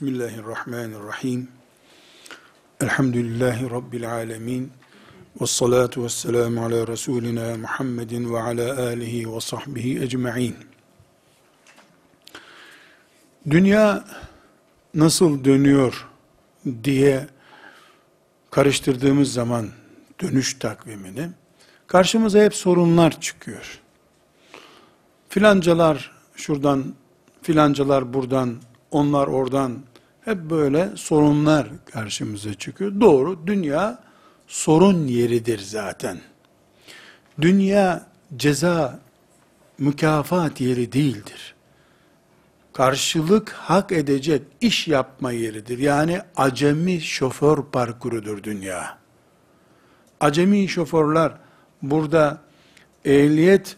Bismillahirrahmanirrahim. Elhamdülillahi Rabbil alemin. Ve salatu ve selamu ala Resulina Muhammedin ve ala alihi ve sahbihi ecma'in. Dünya nasıl dönüyor diye karıştırdığımız zaman dönüş takvimini, karşımıza hep sorunlar çıkıyor. Filancalar şuradan, filancalar buradan, onlar oradan, hep böyle sorunlar karşımıza çıkıyor. Doğru, dünya sorun yeridir zaten. Dünya ceza, mükafat yeri değildir. Karşılık hak edecek iş yapma yeridir. Yani acemi şoför parkurudur dünya. Acemi şoförler burada ehliyet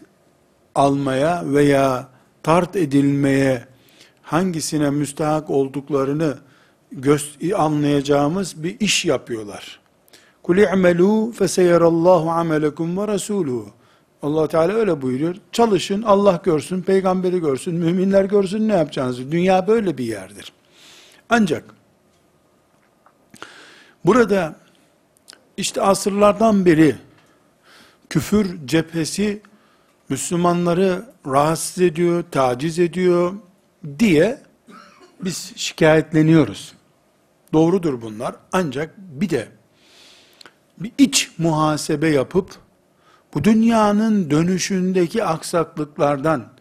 almaya veya tart edilmeye hangisine müstahak olduklarını anlayacağımız bir iş yapıyorlar. Kul i'melû feseyerallahu amelekum ve rasuluhu. Allah Teala öyle buyuruyor. Çalışın, Allah görsün, peygamberi görsün, müminler görsün ne yapacağınızı. Dünya böyle bir yerdir. Ancak burada işte asırlardan beri küfür cephesi Müslümanları rahatsız ediyor, taciz ediyor diye biz şikayetleniyoruz. Doğrudur bunlar. Ancak bir de bir iç muhasebe yapıp bu dünyanın dönüşündeki aksaklıklardan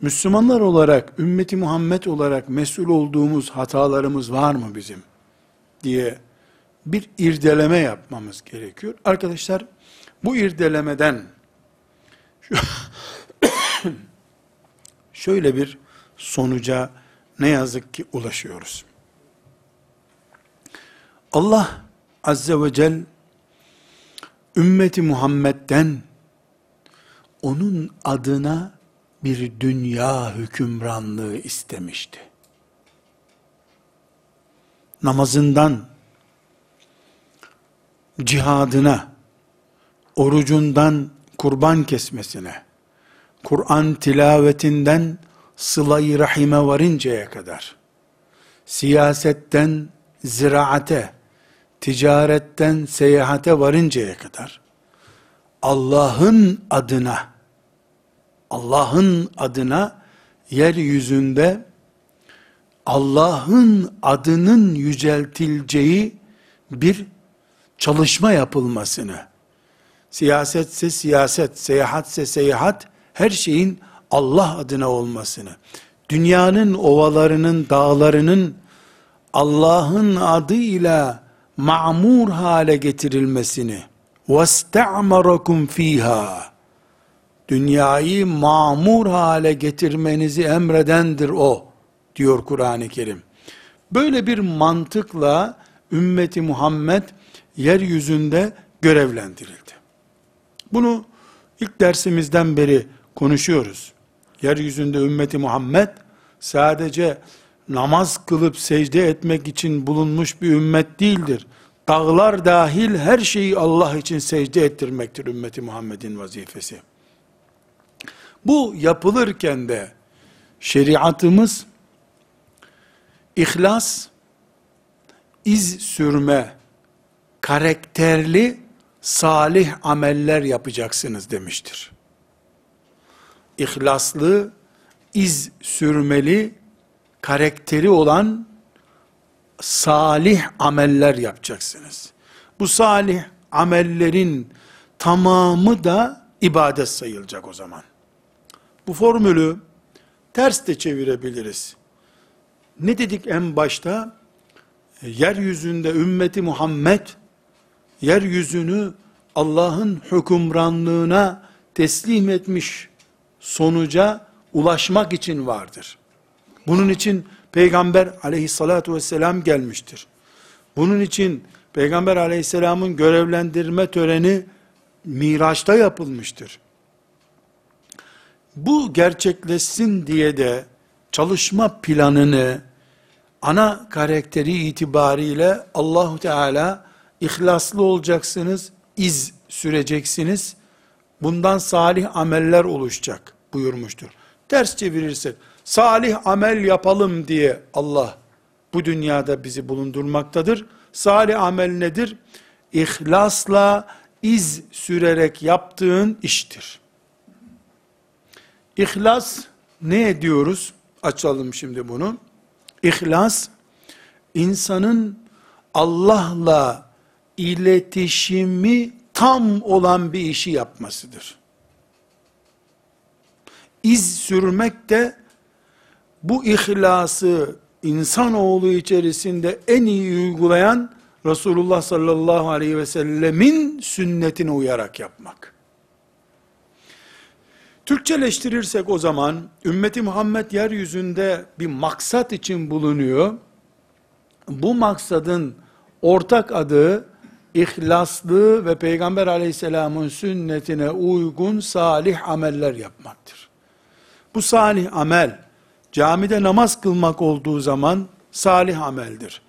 Müslümanlar olarak, ümmeti Muhammed olarak mesul olduğumuz hatalarımız var mı bizim diye bir irdeleme yapmamız gerekiyor. Arkadaşlar bu irdelemeden şöyle bir sonuca ne yazık ki ulaşıyoruz. Allah Azze ve Celle ümmeti Muhammed'den onun adına bir dünya hükümranlığı istemişti. Namazından, cihadına, orucundan kurban kesmesine, Kur'an tilavetinden sılayı rahime varıncaya kadar, siyasetten ziraate, ticaretten seyahate varıncaya kadar, Allah'ın adına, Allah'ın adına yeryüzünde Allah'ın adının yüceltileceği bir çalışma yapılmasını, siyasetse siyaset, seyahatse seyahat, her şeyin Allah adına olmasını, dünyanın ovalarının, dağlarının Allah'ın adıyla ma'mur hale getirilmesini, وَاسْتَعْمَرَكُمْ fiha Dünyayı mamur hale getirmenizi emredendir o, diyor Kur'an-ı Kerim. Böyle bir mantıkla ümmeti Muhammed yeryüzünde görevlendirildi. Bunu ilk dersimizden beri konuşuyoruz. Yeryüzünde ümmeti Muhammed sadece namaz kılıp secde etmek için bulunmuş bir ümmet değildir. Dağlar dahil her şeyi Allah için secde ettirmektir ümmeti Muhammed'in vazifesi. Bu yapılırken de şeriatımız ihlas, iz sürme, karakterli salih ameller yapacaksınız demiştir. İhlaslı, iz sürmeli, karakteri olan salih ameller yapacaksınız. Bu salih amellerin tamamı da ibadet sayılacak o zaman. Bu formülü ters de çevirebiliriz. Ne dedik en başta? Yeryüzünde ümmeti Muhammed yeryüzünü Allah'ın hükümranlığına teslim etmiş sonuca ulaşmak için vardır. Bunun için Peygamber aleyhissalatu vesselam gelmiştir. Bunun için Peygamber aleyhisselamın görevlendirme töreni Miraç'ta yapılmıştır. Bu gerçekleşsin diye de çalışma planını ana karakteri itibariyle Allahu Teala ihlaslı olacaksınız, iz süreceksiniz. Bundan salih ameller oluşacak buyurmuştur. Ters çevirirsek salih amel yapalım diye Allah bu dünyada bizi bulundurmaktadır. Salih amel nedir? İhlasla iz sürerek yaptığın iştir. İhlas ne ediyoruz? Açalım şimdi bunu. İhlas, insanın Allah'la iletişimi tam olan bir işi yapmasıdır. İz sürmek de bu ihlası insanoğlu içerisinde en iyi uygulayan Resulullah sallallahu aleyhi ve sellemin sünnetine uyarak yapmak. Türkçeleştirirsek o zaman ümmeti Muhammed yeryüzünde bir maksat için bulunuyor. Bu maksadın ortak adı ihlaslı ve Peygamber aleyhisselamın sünnetine uygun salih ameller yapmaktır. Bu salih amel camide namaz kılmak olduğu zaman salih ameldir.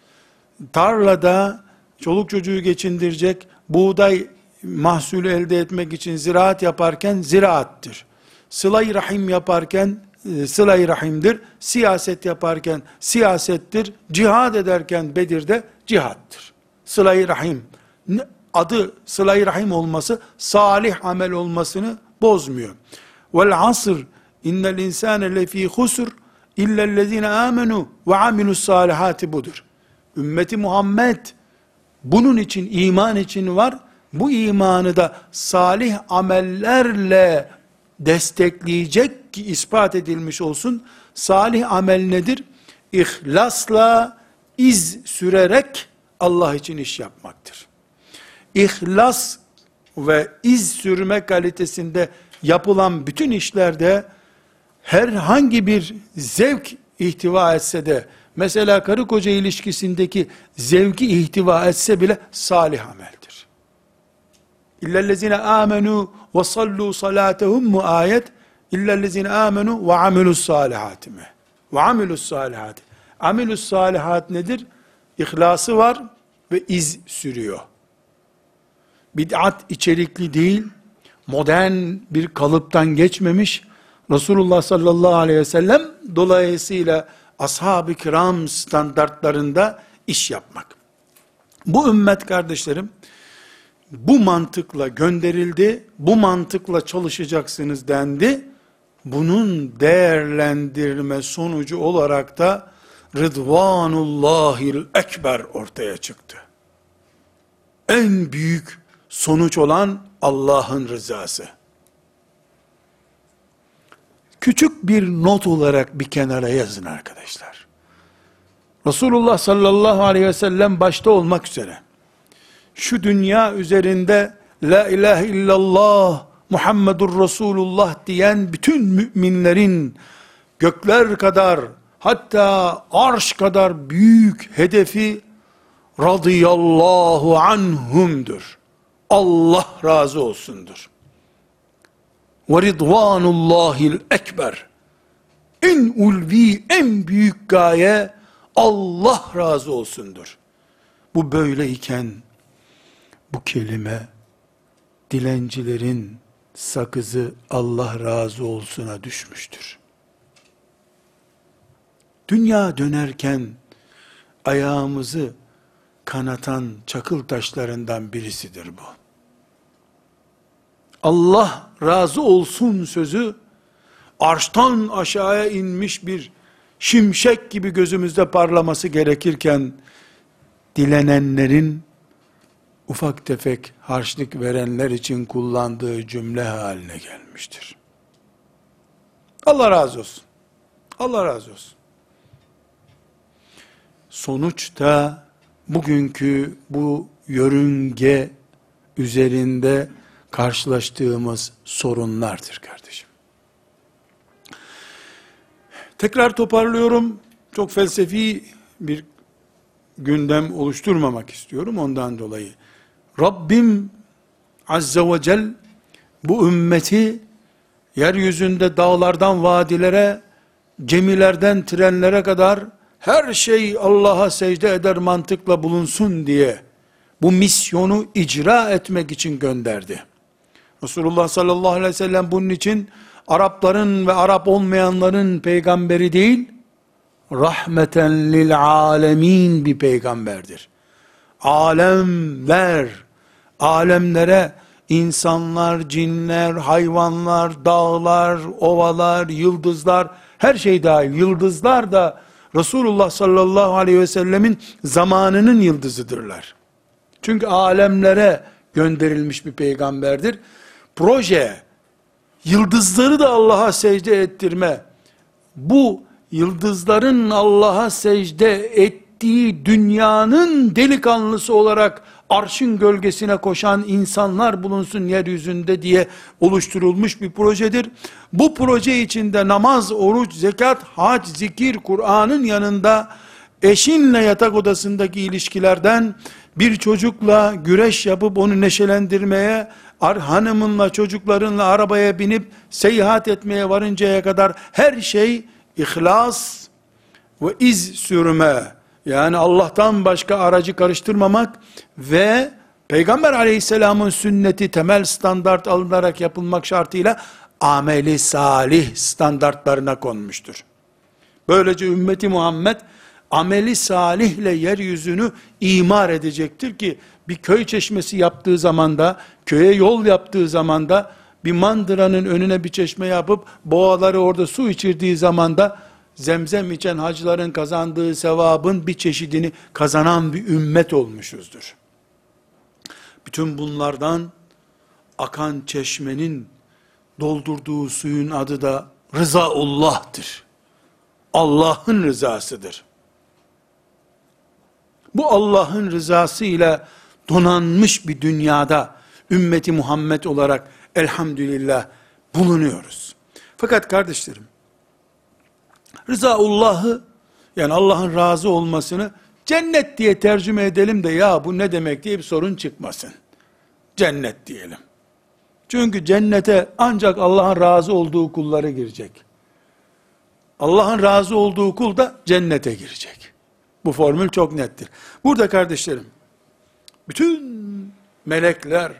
Tarlada çoluk çocuğu geçindirecek buğday mahsulü elde etmek için ziraat yaparken ziraattır. Sıla-i rahim yaparken e, sıla-i rahimdir. Siyaset yaparken siyasettir. Cihad ederken Bedir'de cihattır. Sıla-i rahim. Adı sıla-i rahim olması salih amel olmasını bozmuyor. Vel asr innel insane lefî husr illellezine amenu ve amilus salihati budur. Ümmeti Muhammed bunun için iman için var. Bu imanı da salih amellerle destekleyecek ki ispat edilmiş olsun. Salih amel nedir? İhlasla iz sürerek Allah için iş yapmaktır. İhlas ve iz sürme kalitesinde yapılan bütün işlerde herhangi bir zevk ihtiva etse de mesela karı koca ilişkisindeki zevki ihtiva etse bile salih ameldir. İllellezine amenu ve sallu salatehum mu ayet illellezine amenu ve amilus salihati mi? Ve amilus salihati. Amilus salihat nedir? İhlası var ve iz sürüyor. Bid'at içerikli değil, modern bir kalıptan geçmemiş, Resulullah sallallahu aleyhi ve sellem dolayısıyla ashab-ı kiram standartlarında iş yapmak. Bu ümmet kardeşlerim, bu mantıkla gönderildi, bu mantıkla çalışacaksınız dendi. Bunun değerlendirme sonucu olarak da Rıdvanullahil Ekber ortaya çıktı. En büyük sonuç olan Allah'ın rızası. Küçük bir not olarak bir kenara yazın arkadaşlar. Resulullah sallallahu aleyhi ve sellem başta olmak üzere şu dünya üzerinde la ilahe illallah Muhammedur Resulullah diyen bütün müminlerin gökler kadar hatta arş kadar büyük hedefi radıyallahu anhumdur. Allah razı olsundur. Ve ridvanullahil ekber. En ulvi, en büyük gaye Allah razı olsundur. Bu böyleyken bu kelime dilencilerin sakızı Allah razı olsuna düşmüştür. Dünya dönerken ayağımızı kanatan çakıl taşlarından birisidir bu. Allah razı olsun sözü arştan aşağıya inmiş bir şimşek gibi gözümüzde parlaması gerekirken dilenenlerin ufak tefek harçlık verenler için kullandığı cümle haline gelmiştir. Allah razı olsun. Allah razı olsun. Sonuçta bugünkü bu yörünge üzerinde karşılaştığımız sorunlardır kardeşim. Tekrar toparlıyorum. Çok felsefi bir gündem oluşturmamak istiyorum ondan dolayı. Rabbim Azze ve Celle bu ümmeti yeryüzünde dağlardan vadilere, gemilerden trenlere kadar her şey Allah'a secde eder mantıkla bulunsun diye bu misyonu icra etmek için gönderdi. Resulullah sallallahu aleyhi ve sellem bunun için Arapların ve Arap olmayanların peygamberi değil, rahmeten lil alemin bir peygamberdir. Alemler, alemlere insanlar, cinler, hayvanlar, dağlar, ovalar, yıldızlar, her şey dahil. Yıldızlar da Resulullah sallallahu aleyhi ve sellemin zamanının yıldızıdırlar. Çünkü alemlere gönderilmiş bir peygamberdir. Proje, yıldızları da Allah'a secde ettirme, bu yıldızların Allah'a secde ettiği dünyanın delikanlısı olarak arşın gölgesine koşan insanlar bulunsun yeryüzünde diye oluşturulmuş bir projedir. Bu proje içinde namaz, oruç, zekat, hac, zikir, Kur'an'ın yanında eşinle yatak odasındaki ilişkilerden bir çocukla güreş yapıp onu neşelendirmeye, hanımınla çocuklarınla arabaya binip seyahat etmeye varıncaya kadar her şey ihlas ve iz sürme yani Allah'tan başka aracı karıştırmamak ve Peygamber aleyhisselamın sünneti temel standart alınarak yapılmak şartıyla ameli salih standartlarına konmuştur. Böylece ümmeti Muhammed ameli salihle yeryüzünü imar edecektir ki bir köy çeşmesi yaptığı zamanda, köye yol yaptığı zamanda bir mandıranın önüne bir çeşme yapıp boğaları orada su içirdiği zamanda zemzem içen hacıların kazandığı sevabın bir çeşidini kazanan bir ümmet olmuşuzdur. Bütün bunlardan akan çeşmenin doldurduğu suyun adı da rızaullah'tır. Allah'ın rızasıdır. Bu Allah'ın rızası ile donanmış bir dünyada ümmeti Muhammed olarak elhamdülillah bulunuyoruz. Fakat kardeşlerim, Rızaullah'ı yani Allah'ın razı olmasını cennet diye tercüme edelim de ya bu ne demek diye bir sorun çıkmasın. Cennet diyelim. Çünkü cennete ancak Allah'ın razı olduğu kulları girecek. Allah'ın razı olduğu kul da cennete girecek. Bu formül çok nettir. Burada kardeşlerim, bütün melekler,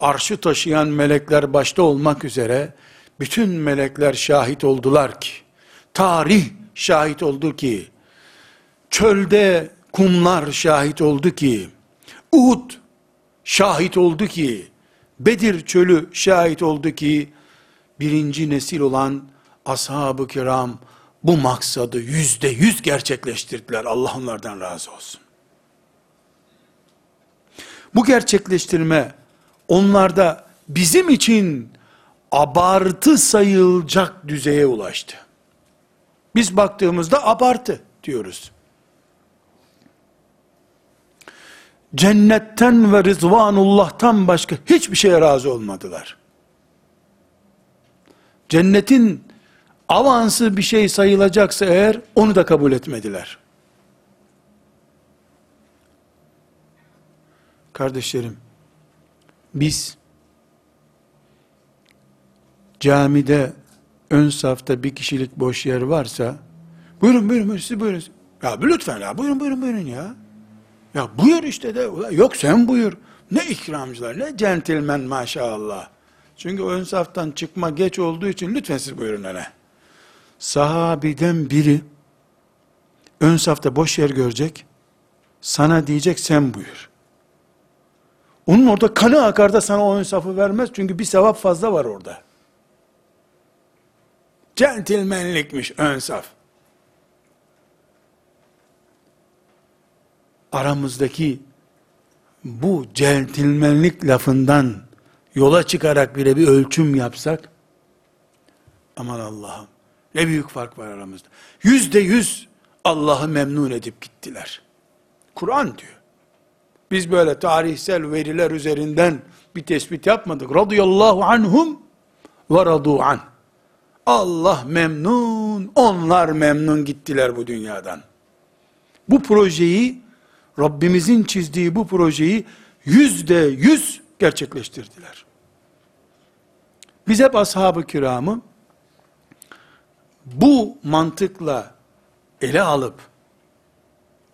arşı taşıyan melekler başta olmak üzere, bütün melekler şahit oldular ki, tarih şahit oldu ki, çölde kumlar şahit oldu ki, Uhud şahit oldu ki, Bedir çölü şahit oldu ki, birinci nesil olan ashab-ı kiram, bu maksadı yüzde yüz gerçekleştirdiler. Allah onlardan razı olsun. Bu gerçekleştirme, onlarda bizim için abartı sayılacak düzeye ulaştı. Biz baktığımızda abartı diyoruz. Cennetten ve rızvanullah'tan başka hiçbir şeye razı olmadılar. Cennetin avansı bir şey sayılacaksa eğer onu da kabul etmediler. Kardeşlerim, biz camide ön safta bir kişilik boş yer varsa, buyurun buyurun, buyurun siz buyurun. Ya lütfen ya buyurun buyurun buyurun ya. Ya buyur işte de, yok sen buyur. Ne ikramcılar, ne centilmen maşallah. Çünkü ön saftan çıkma geç olduğu için lütfen siz buyurun hele. Sahabiden biri, ön safta boş yer görecek, sana diyecek sen buyur. Onun orada kanı akar da sana o ön safı vermez çünkü bir sevap fazla var orada. Centilmenlikmiş ön saf. Aramızdaki bu centilmenlik lafından yola çıkarak bile bir ölçüm yapsak, aman Allah'ım, ne büyük fark var aramızda. Yüzde yüz Allah'ı memnun edip gittiler. Kur'an diyor. Biz böyle tarihsel veriler üzerinden bir tespit yapmadık. Radıyallahu anhum ve radu an. Allah memnun, onlar memnun gittiler bu dünyadan. Bu projeyi, Rabbimizin çizdiği bu projeyi yüzde yüz gerçekleştirdiler. Biz hep ashab-ı kiramı bu mantıkla ele alıp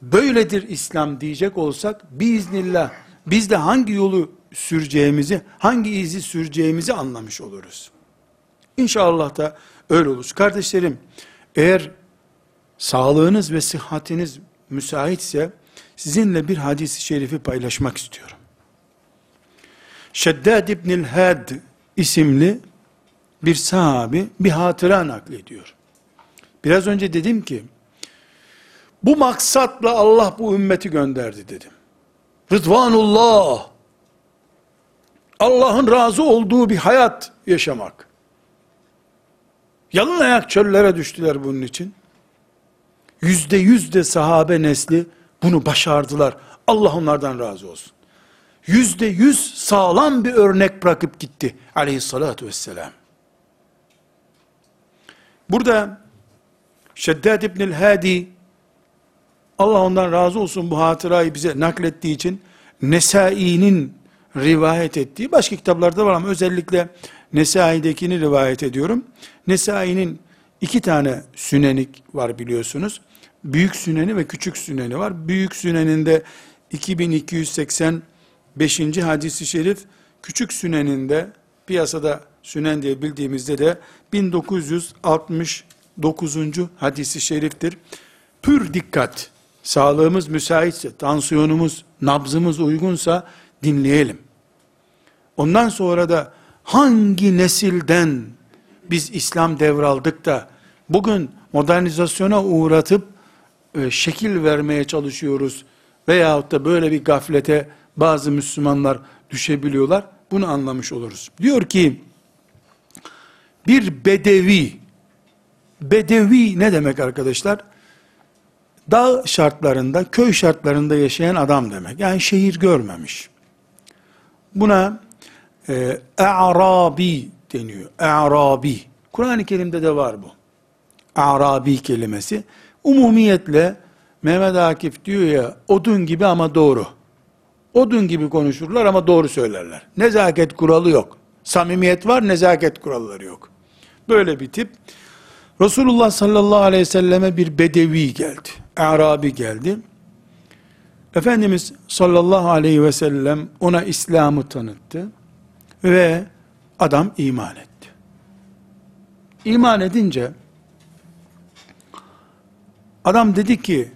böyledir İslam diyecek olsak biiznillah biz de hangi yolu süreceğimizi, hangi izi süreceğimizi anlamış oluruz. İnşallah da öyle olur. Kardeşlerim, eğer sağlığınız ve sıhhatiniz müsaitse sizinle bir hadisi şerifi paylaşmak istiyorum. Şeddad İbnül Had isimli bir sahabi bir hatıra naklediyor. Biraz önce dedim ki, bu maksatla Allah bu ümmeti gönderdi dedim. Rıdvanullah, Allah'ın razı olduğu bir hayat yaşamak. Yalın ayak çöllere düştüler bunun için. Yüzde yüz de sahabe nesli bunu başardılar. Allah onlardan razı olsun. Yüzde yüz sağlam bir örnek bırakıp gitti aleyhissalatu vesselam. Burada Şeddad İbnül Hadi Allah ondan razı olsun bu hatırayı bize naklettiği için Nesai'nin rivayet ettiği başka kitaplarda var ama özellikle Nesai'dekini rivayet ediyorum. Nesai'nin iki tane sünenik var biliyorsunuz. Büyük süneni ve küçük süneni var. Büyük süneninde 2285. hadisi şerif, küçük süneninde piyasada sünen diye bildiğimizde de 1969. hadisi şeriftir. Pür dikkat, sağlığımız müsaitse, tansiyonumuz, nabzımız uygunsa dinleyelim. Ondan sonra da hangi nesilden biz İslam devraldık da bugün modernizasyona uğratıp e, şekil vermeye çalışıyoruz veyahut da böyle bir gaflete bazı Müslümanlar düşebiliyorlar. Bunu anlamış oluruz. Diyor ki bir bedevi bedevi ne demek arkadaşlar? Dağ şartlarında, köy şartlarında yaşayan adam demek. Yani şehir görmemiş. Buna e, A'rabi deniyor. A'rabi. Kur'an-ı Kerim'de de var bu. A'rabi kelimesi. Umumiyetle Mehmet Akif diyor ya odun gibi ama doğru. Odun gibi konuşurlar ama doğru söylerler. Nezaket kuralı yok. Samimiyet var, nezaket kuralları yok. Böyle bir tip. Resulullah sallallahu aleyhi ve selleme bir bedevi geldi. Arabi geldi. Efendimiz sallallahu aleyhi ve sellem ona İslam'ı tanıttı. Ve adam iman etti. İman edince adam dedi ki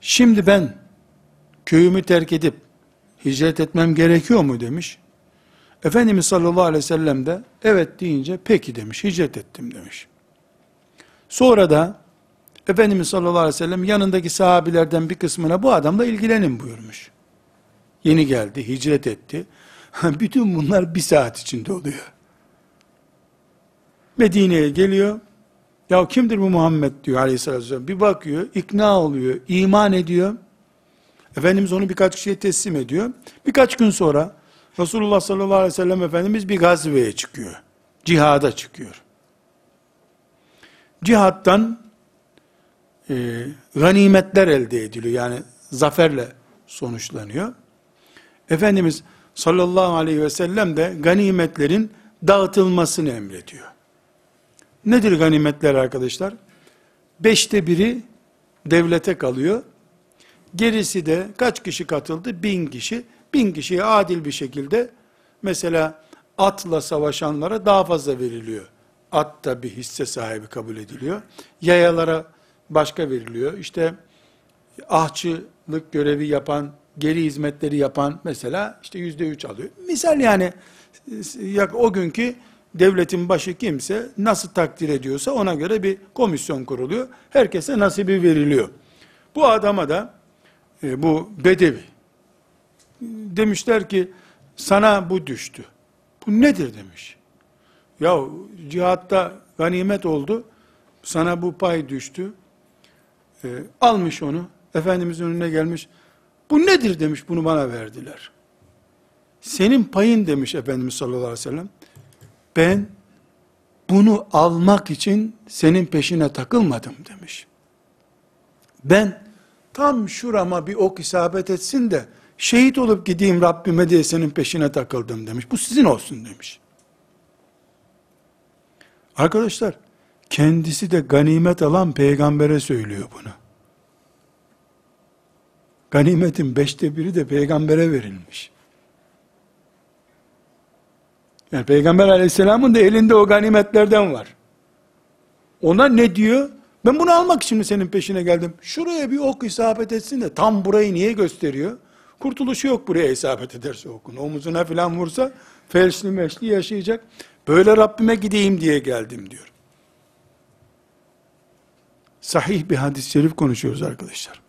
şimdi ben köyümü terk edip hicret etmem gerekiyor mu demiş. Efendimiz sallallahu aleyhi ve sellem de evet deyince peki demiş hicret ettim demiş. Sonra da Efendimiz sallallahu aleyhi ve sellem yanındaki sahabilerden bir kısmına bu adamla ilgilenin buyurmuş. Yeni geldi, hicret etti. Bütün bunlar bir saat içinde oluyor. Medine'ye geliyor. Ya kimdir bu Muhammed diyor aleyhissalatü vesselam. Bir bakıyor, ikna oluyor, iman ediyor. Efendimiz onu birkaç kişiye teslim ediyor. Birkaç gün sonra Resulullah sallallahu aleyhi ve sellem Efendimiz bir gazveye çıkıyor. Cihada çıkıyor. Cihattan e, ganimetler elde ediliyor. Yani zaferle sonuçlanıyor. Efendimiz sallallahu aleyhi ve sellem de ganimetlerin dağıtılmasını emrediyor. Nedir ganimetler arkadaşlar? Beşte biri devlete kalıyor. Gerisi de kaç kişi katıldı? Bin kişi. Bin kişiye adil bir şekilde mesela atla savaşanlara daha fazla veriliyor. At da bir hisse sahibi kabul ediliyor. Yayalara başka veriliyor. İşte ahçılık görevi yapan geri hizmetleri yapan mesela işte yüzde üç alıyor. Misal yani o günkü devletin başı kimse nasıl takdir ediyorsa ona göre bir komisyon kuruluyor. Herkese nasibi veriliyor. Bu adama da e, bu bedevi demişler ki sana bu düştü. Bu nedir demiş. Ya cihatta ganimet oldu. Sana bu pay düştü. E, almış onu. Efendimizin önüne gelmiş. Bu nedir demiş bunu bana verdiler. Senin payın demiş Efendimiz sallallahu aleyhi ve sellem. Ben bunu almak için senin peşine takılmadım demiş. Ben tam şurama bir ok isabet etsin de şehit olup gideyim Rabbime diye senin peşine takıldım demiş. Bu sizin olsun demiş. Arkadaşlar kendisi de ganimet alan peygambere söylüyor bunu. Ganimetin beşte biri de peygambere verilmiş. Yani Peygamber aleyhisselamın da elinde o ganimetlerden var. Ona ne diyor? Ben bunu almak için senin peşine geldim? Şuraya bir ok isabet etsin de tam burayı niye gösteriyor? Kurtuluşu yok buraya isabet ederse okun. Omuzuna falan vursa felçli meşli yaşayacak. Böyle Rabbime gideyim diye geldim diyor. Sahih bir hadis-i şerif konuşuyoruz arkadaşlar.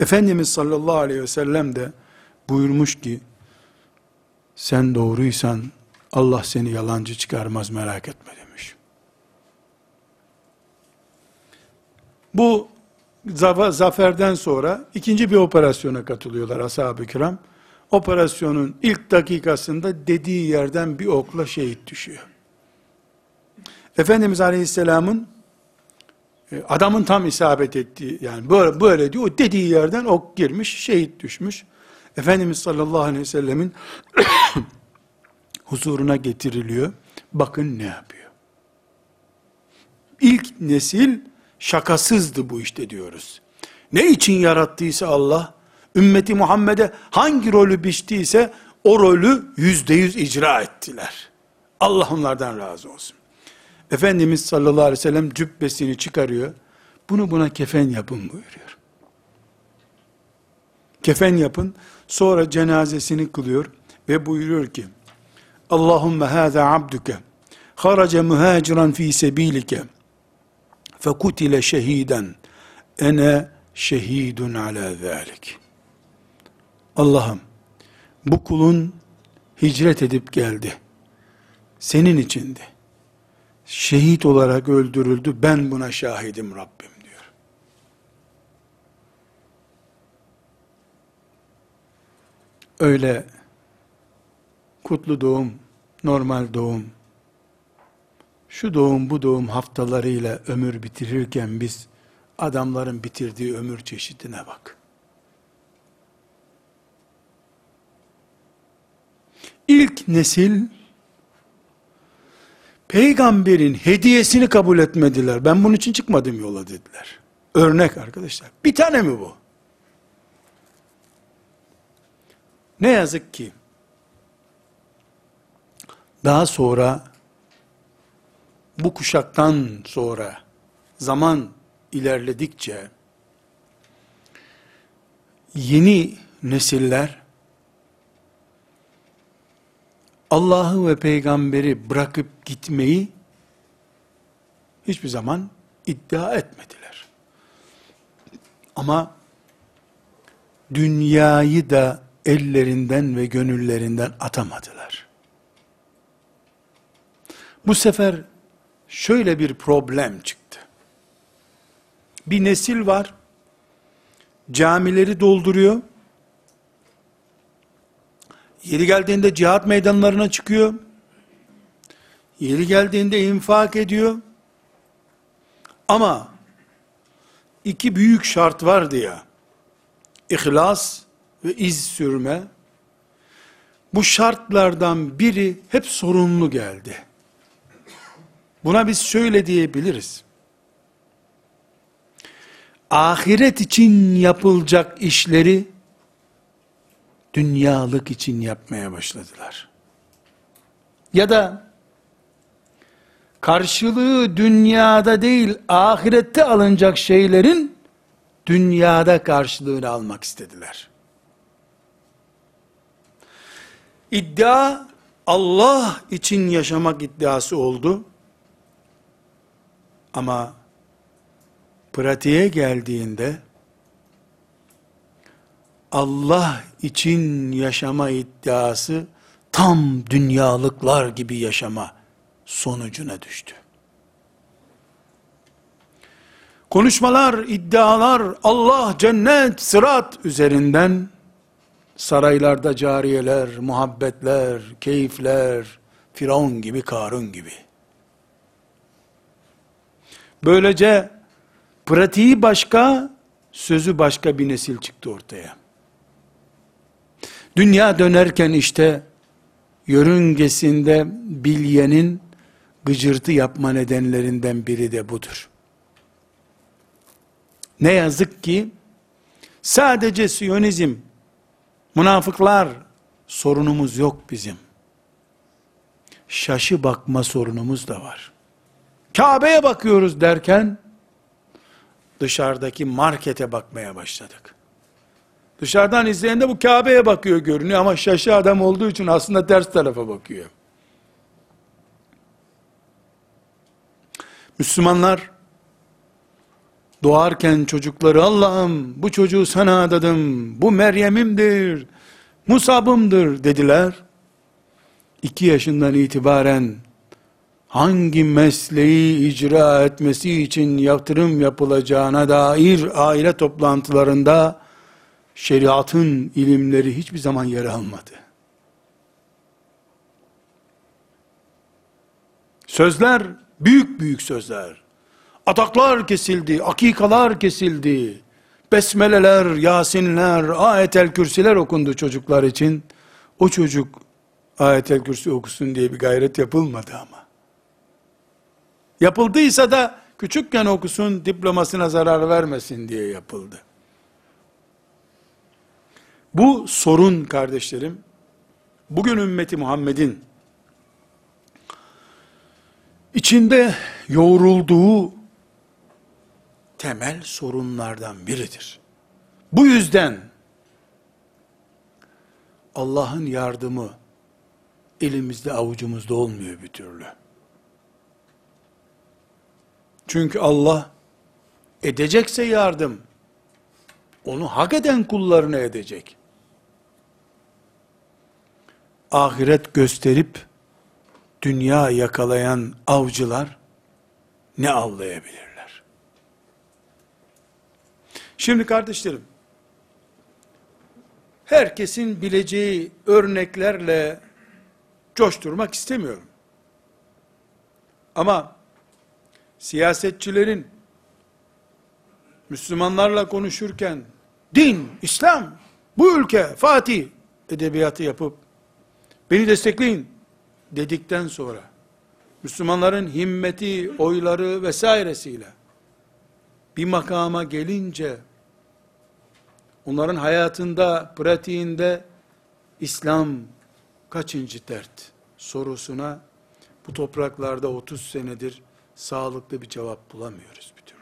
Efendimiz sallallahu aleyhi ve sellem de buyurmuş ki sen doğruysan Allah seni yalancı çıkarmaz merak etme demiş. Bu zaferden sonra ikinci bir operasyona katılıyorlar ashab-ı kiram. Operasyonun ilk dakikasında dediği yerden bir okla şehit düşüyor. Efendimiz Aleyhisselam'ın e, adamın tam isabet ettiği yani böyle böyle diyor o dediği yerden ok girmiş şehit düşmüş. Efendimiz sallallahu aleyhi ve sellemin huzuruna getiriliyor. Bakın ne yapıyor. İlk nesil şakasızdı bu işte diyoruz. Ne için yarattıysa Allah, ümmeti Muhammed'e hangi rolü biçtiyse o rolü yüzde yüz icra ettiler. Allah onlardan razı olsun. Efendimiz sallallahu aleyhi ve sellem cübbesini çıkarıyor. Bunu buna kefen yapın buyuruyor. Kefen yapın. Sonra cenazesini kılıyor ve buyuruyor ki Allahümme hâzâ abduke harace muhaciran fi sebilike fekutile şehiden ene şehidun ala zâlik. Allah'ım bu kulun hicret edip geldi. Senin içindi. Şehit olarak öldürüldü. Ben buna şahidim Rabbim diyor. Öyle kutlu doğum, normal doğum, şu doğum bu doğum haftalarıyla ömür bitirirken biz adamların bitirdiği ömür çeşidine bak. İlk nesil peygamberin hediyesini kabul etmediler. Ben bunun için çıkmadım yola dediler. Örnek arkadaşlar. Bir tane mi bu? Ne yazık ki daha sonra bu kuşaktan sonra zaman ilerledikçe yeni nesiller Allah'ı ve peygamberi bırakıp gitmeyi hiçbir zaman iddia etmediler. Ama dünyayı da ellerinden ve gönüllerinden atamadılar. Bu sefer şöyle bir problem çıktı. Bir nesil var, camileri dolduruyor, yeri geldiğinde cihat meydanlarına çıkıyor, yeri geldiğinde infak ediyor, ama iki büyük şart vardı ya, ihlas ve iz sürme, bu şartlardan biri hep sorunlu geldi. Buna biz şöyle diyebiliriz. Ahiret için yapılacak işleri dünyalık için yapmaya başladılar. Ya da karşılığı dünyada değil ahirette alınacak şeylerin dünyada karşılığını almak istediler. İddia Allah için yaşamak iddiası oldu. Ama pratiğe geldiğinde Allah için yaşama iddiası tam dünyalıklar gibi yaşama sonucuna düştü. Konuşmalar, iddialar, Allah, cennet, sırat üzerinden saraylarda cariyeler, muhabbetler, keyifler, Firavun gibi, Karun gibi. Böylece pratiği başka, sözü başka bir nesil çıktı ortaya. Dünya dönerken işte yörüngesinde bilyenin gıcırtı yapma nedenlerinden biri de budur. Ne yazık ki sadece Siyonizm, münafıklar sorunumuz yok bizim. Şaşı bakma sorunumuz da var. Kabe'ye bakıyoruz derken, dışarıdaki markete bakmaya başladık. Dışarıdan izleyen de bu Kabe'ye bakıyor görünüyor ama şaşı adam olduğu için aslında ters tarafa bakıyor. Müslümanlar doğarken çocukları Allah'ım bu çocuğu sana adadım, bu Meryem'imdir, Musab'ımdır dediler. İki yaşından itibaren hangi mesleği icra etmesi için yatırım yapılacağına dair aile toplantılarında şeriatın ilimleri hiçbir zaman yer almadı. Sözler, büyük büyük sözler. Ataklar kesildi, akikalar kesildi. Besmeleler, Yasinler, ayetel kürsiler okundu çocuklar için. O çocuk ayetel kürsi okusun diye bir gayret yapılmadı ama. Yapıldıysa da küçükken okusun, diplomasına zarar vermesin diye yapıldı. Bu sorun kardeşlerim, bugün ümmeti Muhammed'in içinde yoğrulduğu temel sorunlardan biridir. Bu yüzden Allah'ın yardımı elimizde avucumuzda olmuyor bir türlü. Çünkü Allah edecekse yardım onu hak eden kullarına edecek. Ahiret gösterip dünya yakalayan avcılar ne avlayabilirler? Şimdi kardeşlerim, herkesin bileceği örneklerle coşturmak istemiyorum. Ama siyasetçilerin Müslümanlarla konuşurken din, İslam, bu ülke, Fatih edebiyatı yapıp beni destekleyin dedikten sonra Müslümanların himmeti, oyları vesairesiyle bir makama gelince onların hayatında, pratiğinde İslam kaçıncı dert sorusuna bu topraklarda 30 senedir sağlıklı bir cevap bulamıyoruz bir türlü.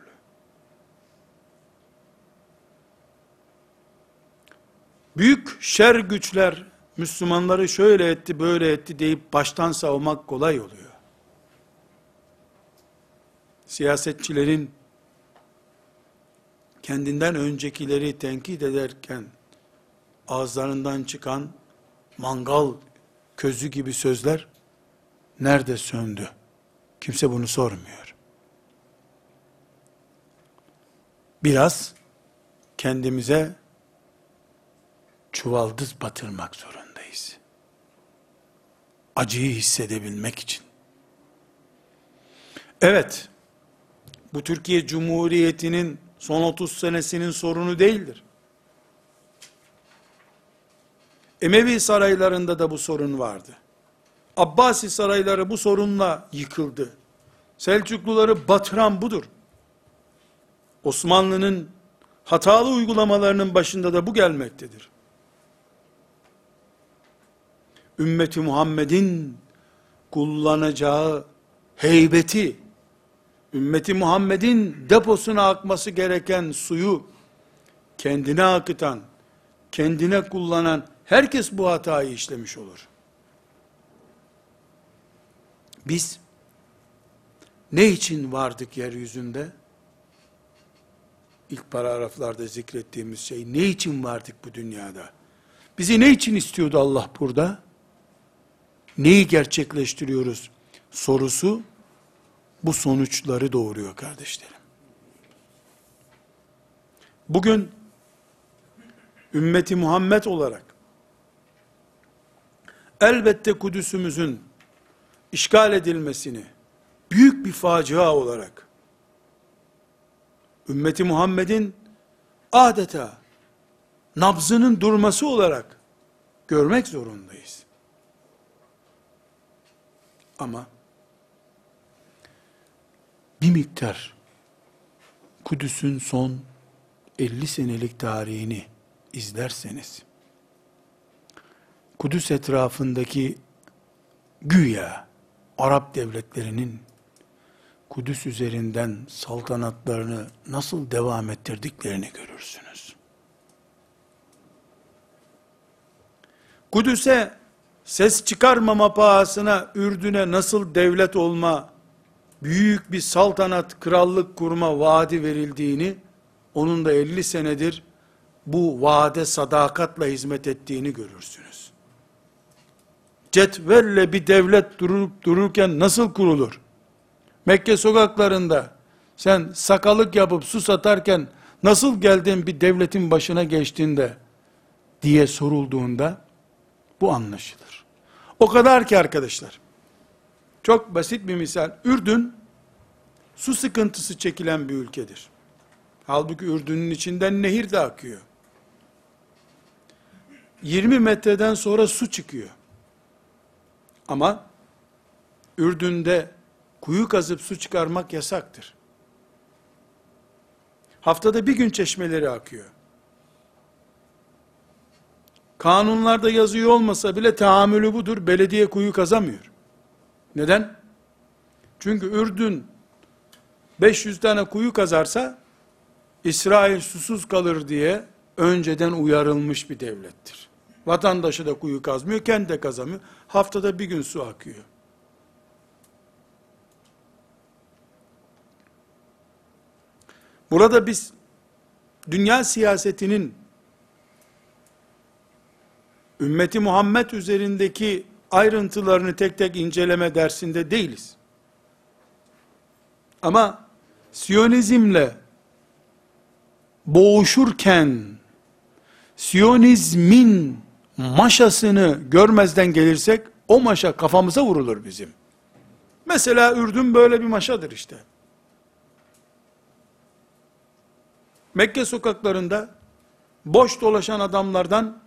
Büyük şer güçler Müslümanları şöyle etti, böyle etti deyip baştan savmak kolay oluyor. Siyasetçilerin kendinden öncekileri tenkit ederken ağızlarından çıkan mangal közü gibi sözler nerede söndü? Kimse bunu sormuyor. Biraz kendimize çuvaldız batırmak zorundayız. Acıyı hissedebilmek için. Evet, bu Türkiye Cumhuriyeti'nin son 30 senesinin sorunu değildir. Emevi saraylarında da bu sorun vardı. Abbasi sarayları bu sorunla yıkıldı. Selçukluları batıran budur. Osmanlı'nın hatalı uygulamalarının başında da bu gelmektedir. Ümmeti Muhammed'in kullanacağı heybeti, ümmeti Muhammed'in deposuna akması gereken suyu kendine akıtan, kendine kullanan herkes bu hatayı işlemiş olur. Biz ne için vardık yeryüzünde? İlk paragraflarda zikrettiğimiz şey, ne için vardık bu dünyada? Bizi ne için istiyordu Allah burada? Neyi gerçekleştiriyoruz? Sorusu, bu sonuçları doğuruyor kardeşlerim. Bugün, ümmeti Muhammed olarak, elbette Kudüs'ümüzün işgal edilmesini büyük bir facia olarak ümmeti Muhammed'in adeta nabzının durması olarak görmek zorundayız. Ama bir miktar Kudüs'ün son 50 senelik tarihini izlerseniz Kudüs etrafındaki güya Arap devletlerinin Kudüs üzerinden saltanatlarını nasıl devam ettirdiklerini görürsünüz. Kudüs'e ses çıkarmama pahasına Ürdün'e nasıl devlet olma, büyük bir saltanat, krallık kurma vaadi verildiğini, onun da 50 senedir bu vaade sadakatla hizmet ettiğini görürsünüz. Cetvelle bir devlet durup dururken nasıl kurulur? Mekke sokaklarında sen sakalık yapıp su satarken nasıl geldin bir devletin başına geçtiğinde diye sorulduğunda bu anlaşılır. O kadar ki arkadaşlar, çok basit bir misal, Ürdün, su sıkıntısı çekilen bir ülkedir. Halbuki Ürdün'ün içinden nehir de akıyor. 20 metreden sonra su çıkıyor. Ama Ürdün'de kuyu kazıp su çıkarmak yasaktır. Haftada bir gün çeşmeleri akıyor. Kanunlarda yazıyor olmasa bile tahammülü budur. Belediye kuyu kazamıyor. Neden? Çünkü Ürdün 500 tane kuyu kazarsa İsrail susuz kalır diye önceden uyarılmış bir devlettir. Vatandaşı da kuyu kazmıyor, kendi de kazamıyor. Haftada bir gün su akıyor. Burada biz dünya siyasetinin ümmeti Muhammed üzerindeki ayrıntılarını tek tek inceleme dersinde değiliz. Ama Siyonizmle boğuşurken Siyonizmin maşasını görmezden gelirsek o maşa kafamıza vurulur bizim. Mesela Ürdün böyle bir maşadır işte. Mekke sokaklarında boş dolaşan adamlardan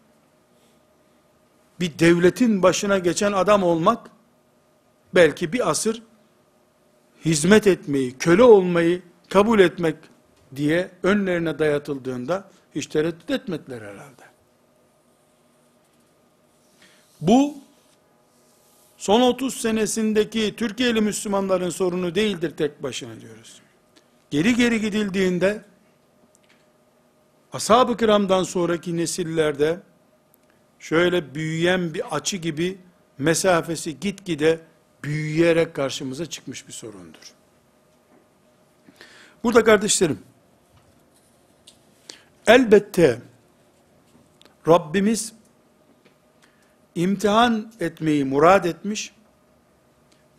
bir devletin başına geçen adam olmak belki bir asır hizmet etmeyi, köle olmayı kabul etmek diye önlerine dayatıldığında hiç tereddüt etmediler herhalde. Bu son 30 senesindeki Türkiye'li Müslümanların sorunu değildir tek başına diyoruz. Geri geri gidildiğinde ashab-ı kiramdan sonraki nesillerde şöyle büyüyen bir açı gibi mesafesi gitgide büyüyerek karşımıza çıkmış bir sorundur. Burada kardeşlerim, elbette Rabbimiz imtihan etmeyi murad etmiş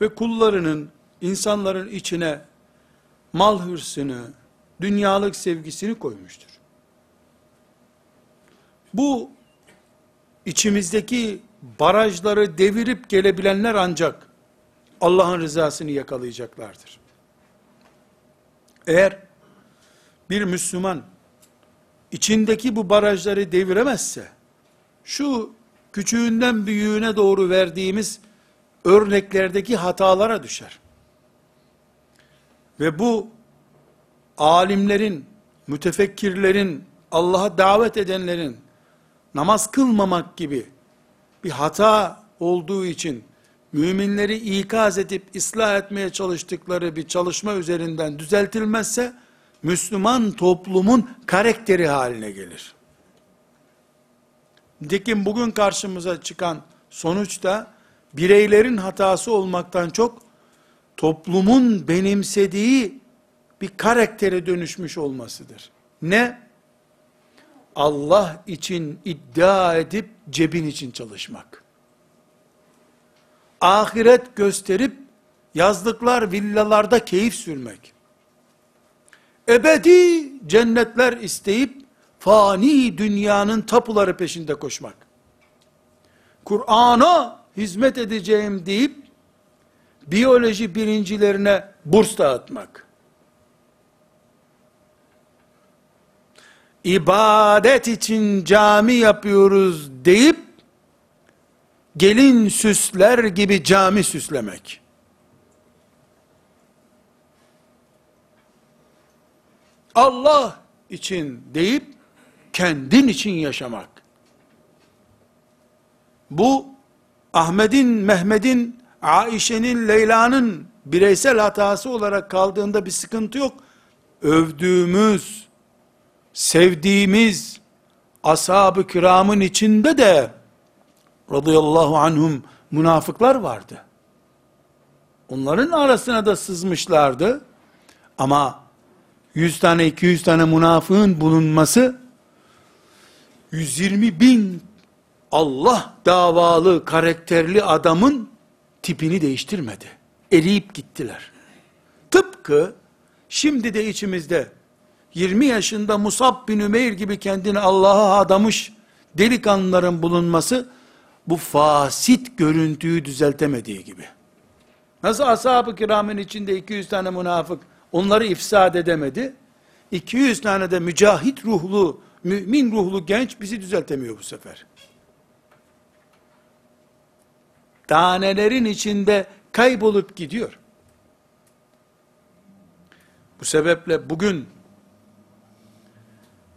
ve kullarının, insanların içine mal hırsını, dünyalık sevgisini koymuştur. Bu içimizdeki barajları devirip gelebilenler ancak Allah'ın rızasını yakalayacaklardır. Eğer bir Müslüman içindeki bu barajları deviremezse, şu küçüğünden büyüğüne doğru verdiğimiz örneklerdeki hatalara düşer. Ve bu alimlerin, mütefekkirlerin, Allah'a davet edenlerin namaz kılmamak gibi bir hata olduğu için müminleri ikaz edip ıslah etmeye çalıştıkları bir çalışma üzerinden düzeltilmezse Müslüman toplumun karakteri haline gelir. Nitekim bugün karşımıza çıkan sonuçta bireylerin hatası olmaktan çok toplumun benimsediği bir karaktere dönüşmüş olmasıdır. Ne? Allah için iddia edip cebin için çalışmak. Ahiret gösterip yazlıklar, villalarda keyif sürmek. Ebedi cennetler isteyip fani dünyanın tapuları peşinde koşmak. Kur'an'a hizmet edeceğim deyip biyoloji birincilerine burs dağıtmak. İbadet için cami yapıyoruz deyip gelin süsler gibi cami süslemek. Allah için deyip kendin için yaşamak. Bu Ahmet'in, Mehmet'in, Aişe'nin, Leyla'nın bireysel hatası olarak kaldığında bir sıkıntı yok. Övdüğümüz, sevdiğimiz ashab-ı kiramın içinde de radıyallahu anhum münafıklar vardı. Onların arasına da sızmışlardı. Ama 100 tane 200 tane münafığın bulunması 120 bin Allah davalı karakterli adamın tipini değiştirmedi. Eriyip gittiler. Tıpkı şimdi de içimizde 20 yaşında Musab bin Ümeyr gibi kendini Allah'a adamış delikanlıların bulunması bu fasit görüntüyü düzeltemediği gibi. Nasıl ashab-ı kiramın içinde 200 tane münafık onları ifsad edemedi. 200 tane de mücahit ruhlu, mümin ruhlu genç bizi düzeltemiyor bu sefer. Tanelerin içinde kaybolup gidiyor. Bu sebeple bugün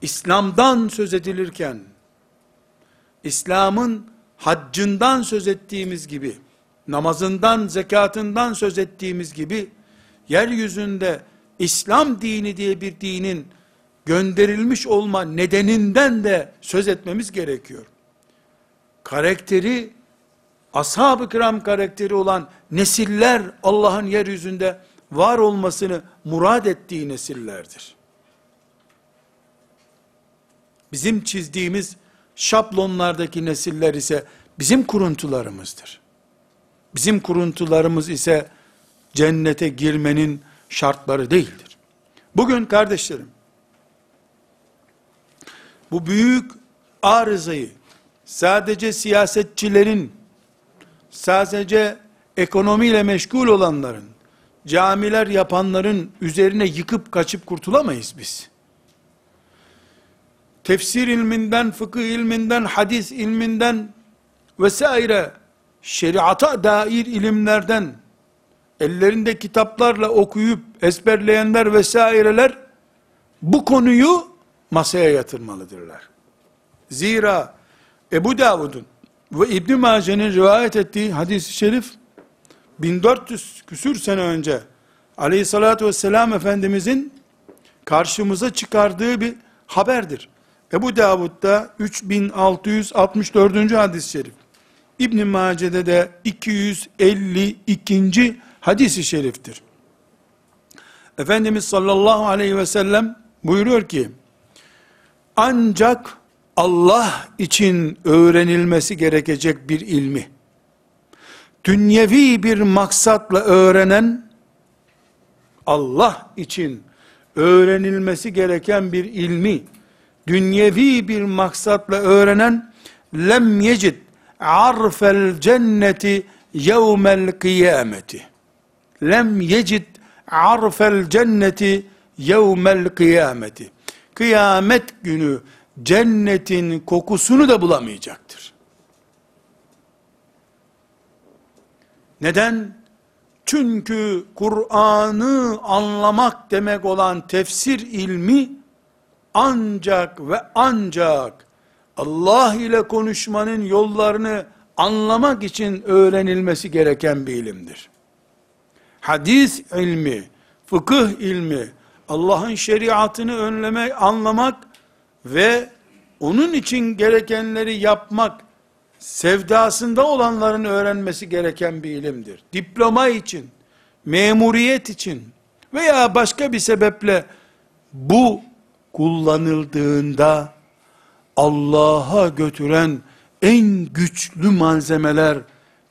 İslam'dan söz edilirken İslam'ın haccından söz ettiğimiz gibi namazından, zekatından söz ettiğimiz gibi, yeryüzünde İslam dini diye bir dinin gönderilmiş olma nedeninden de söz etmemiz gerekiyor. Karakteri, ashab-ı kiram karakteri olan nesiller Allah'ın yeryüzünde var olmasını murad ettiği nesillerdir. Bizim çizdiğimiz şablonlardaki nesiller ise bizim kuruntularımızdır. Bizim kuruntularımız ise cennete girmenin şartları değildir. Bugün kardeşlerim, bu büyük arızayı sadece siyasetçilerin, sadece ekonomiyle meşgul olanların, camiler yapanların üzerine yıkıp kaçıp kurtulamayız biz. Tefsir ilminden, fıkıh ilminden, hadis ilminden vesaire şeriata dair ilimlerden ellerinde kitaplarla okuyup ezberleyenler vesaireler bu konuyu masaya yatırmalıdırlar. Zira Ebu Davud'un ve İbn Mace'nin rivayet ettiği hadis-i şerif 1400 küsür sene önce aleyhissalatü vesselam Efendimizin karşımıza çıkardığı bir haberdir. Ebu Davud'da 3664. hadis-i şerif. İbn Mace'de de 252. hadisi şeriftir. Efendimiz sallallahu aleyhi ve sellem buyuruyor ki, ancak Allah için öğrenilmesi gerekecek bir ilmi, dünyevi bir maksatla öğrenen, Allah için öğrenilmesi gereken bir ilmi, dünyevi bir maksatla öğrenen, lem yecid arfel cenneti yevmel kıyameti. Lem yecid arfel cenneti yevmel kıyameti. Kıyamet günü cennetin kokusunu da bulamayacaktır. Neden? Çünkü Kur'an'ı anlamak demek olan tefsir ilmi ancak ve ancak Allah ile konuşmanın yollarını anlamak için öğrenilmesi gereken bir ilimdir. Hadis ilmi, fıkıh ilmi, Allah'ın şeriatını önlemek, anlamak ve onun için gerekenleri yapmak, sevdasında olanların öğrenmesi gereken bir ilimdir. Diploma için, memuriyet için veya başka bir sebeple bu kullanıldığında Allah'a götüren en güçlü malzemeler